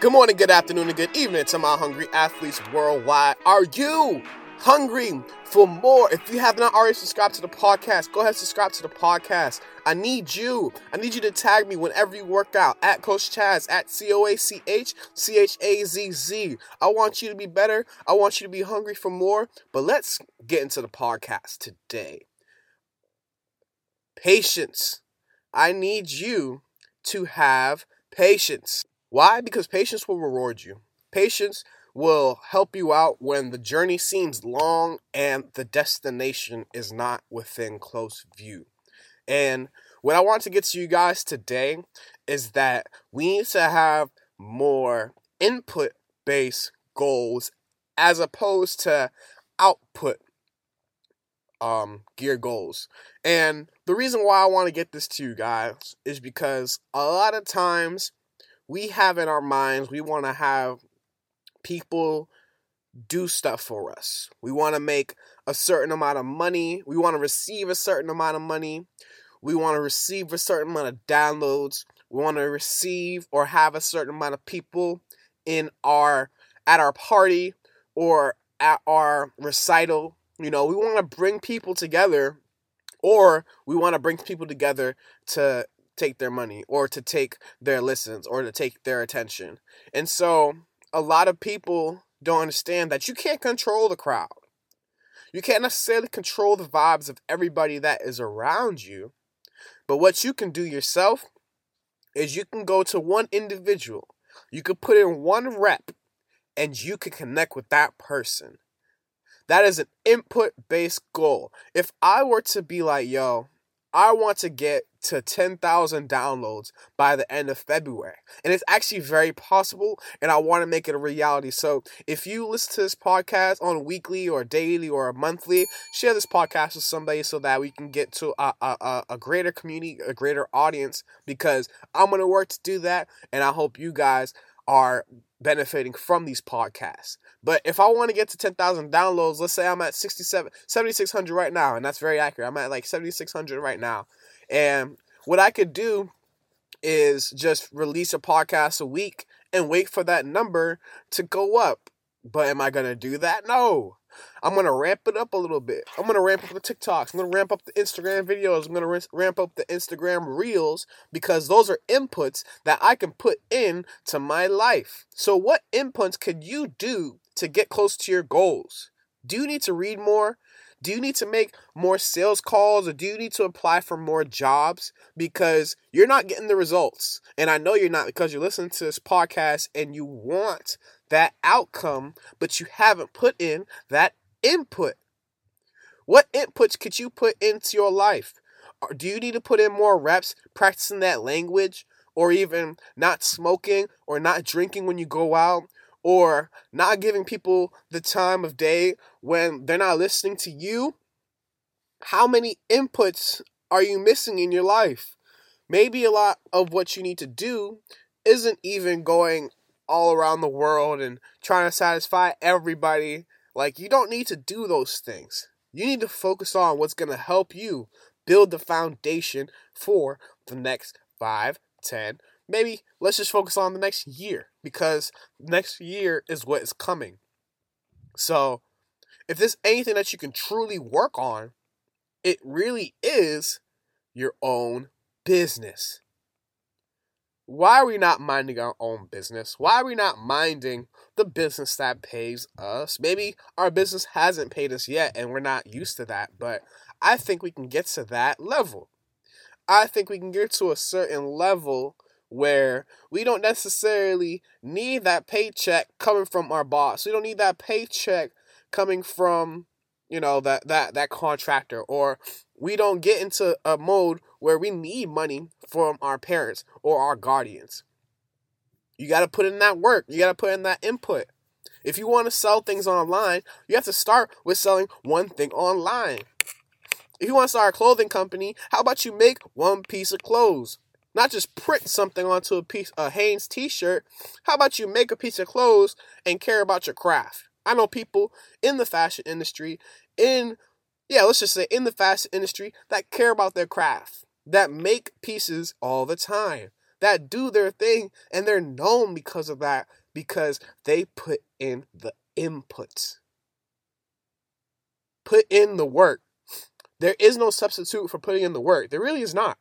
Good morning, good afternoon, and good evening to my hungry athletes worldwide. Are you hungry for more? If you have not already subscribed to the podcast, go ahead and subscribe to the podcast. I need you. I need you to tag me whenever you work out at Coach Chaz at C O A C H C H A Z Z. I want you to be better. I want you to be hungry for more. But let's get into the podcast today. Patience. I need you to have patience. Why? Because patience will reward you. Patience will help you out when the journey seems long and the destination is not within close view. And what I want to get to you guys today is that we need to have more input based goals as opposed to output um gear goals. And the reason why I want to get this to you guys is because a lot of times we have in our minds we want to have people do stuff for us. We want to make a certain amount of money. We want to receive a certain amount of money. We want to receive a certain amount of downloads. We want to receive or have a certain amount of people in our at our party or at our recital. You know, we want to bring people together or we want to bring people together to take their money or to take their listens or to take their attention. And so a lot of people don't understand that you can't control the crowd. You can't necessarily control the vibes of everybody that is around you. But what you can do yourself is you can go to one individual, you can put in one rep, and you can connect with that person. That is an input based goal. If I were to be like, yo, I want to get to 10,000 downloads by the end of February. And it's actually very possible, and I want to make it a reality. So if you listen to this podcast on weekly or daily or monthly, share this podcast with somebody so that we can get to a, a, a greater community, a greater audience, because I'm going to work to do that, and I hope you guys are benefiting from these podcasts. But if I want to get to 10,000 downloads, let's say I'm at 67 7600 right now and that's very accurate. I'm at like 7600 right now. And what I could do is just release a podcast a week and wait for that number to go up. But am I going to do that? No. I'm to ramp it up a little bit. I'm to ramp up the TikToks. I'm to ramp up the Instagram videos. I'm to ramp up the Instagram reels because those are inputs that I can put in to my life. So what inputs could you do to get close to your goals? Do you need to read more? Do you need to make more sales calls or do you need to apply for more jobs? Because you're not getting the results. And I know you're not because you're listening to this podcast and you want that outcome, but you haven't put in that input. What inputs could you put into your life? Do you need to put in more reps practicing that language, or even not smoking, or not drinking when you go out, or not giving people the time of day when they're not listening to you? How many inputs are you missing in your life? Maybe a lot of what you need to do isn't even going all around the world and trying to satisfy everybody. Like, you don't need to do those things. You need to focus on what's going to help you build the foundation for the next five, ten, maybe let's just focus on the next year because next year is what is coming. So, if there's anything that you can truly work on, it really is your own business. Why are we not minding our own business? Why are we not minding the business that pays us? Maybe our business hasn't paid us yet and we're not used to that, but I think we can get to that level. I think we can get to a certain level where we don't necessarily need that paycheck coming from our boss. We don't need that paycheck coming from, you know, that that that contractor or we don't get into a mode where we need money from our parents or our guardians. You got to put in that work. You got to put in that input. If you want to sell things online, you have to start with selling one thing online. If you want to start a clothing company, how about you make one piece of clothes? Not just print something onto a piece a Hanes t-shirt. How about you make a piece of clothes and care about your craft? I know people in the fashion industry, in yeah, let's just say in the fashion industry that care about their craft, that make pieces all the time, that do their thing, and they're known because of that, because they put in the inputs. Put in the work. There is no substitute for putting in the work. There really is not.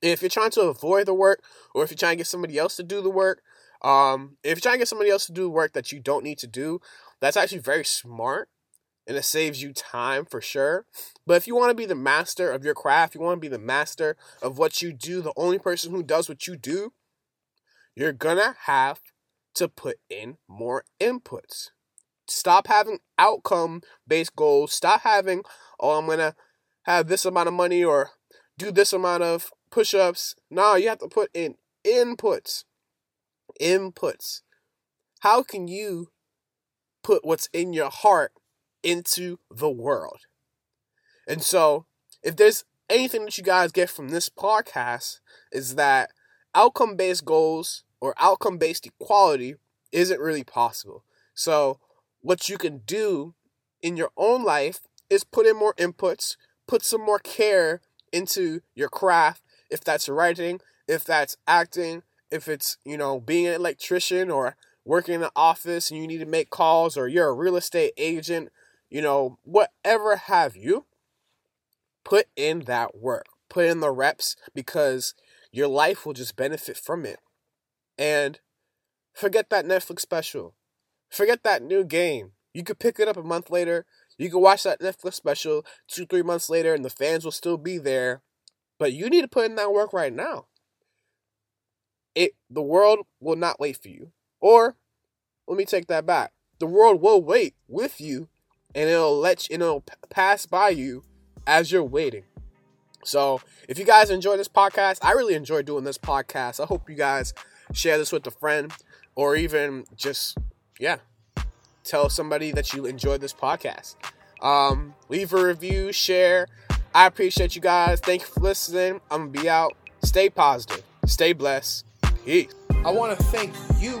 If you're trying to avoid the work, or if you're trying to get somebody else to do the work, um, if you're trying to get somebody else to do work that you don't need to do, that's actually very smart and it saves you time for sure. But if you want to be the master of your craft, you want to be the master of what you do, the only person who does what you do, you're gonna have to put in more inputs. Stop having outcome based goals. Stop having, oh, I'm gonna have this amount of money or do this amount of push ups. No, you have to put in inputs. Inputs. How can you put what's in your heart into the world? And so, if there's anything that you guys get from this podcast, is that outcome based goals or outcome based equality isn't really possible. So, what you can do in your own life is put in more inputs, put some more care into your craft, if that's writing, if that's acting, if it's, you know, being an electrician or working in the office and you need to make calls or you're a real estate agent, you know, whatever have you, put in that work. Put in the reps because your life will just benefit from it. And forget that Netflix special. Forget that new game. You could pick it up a month later. You could watch that Netflix special two, three months later, and the fans will still be there. But you need to put in that work right now. It the world will not wait for you. Or let me take that back. The world will wait with you and it'll let you, and it'll pass by you as you're waiting. So, if you guys enjoy this podcast, I really enjoy doing this podcast. I hope you guys share this with a friend or even just yeah, tell somebody that you enjoyed this podcast. Um, leave a review, share. I appreciate you guys. Thank you for listening. I'm gonna be out. Stay positive. Stay blessed. Peace. I want to thank you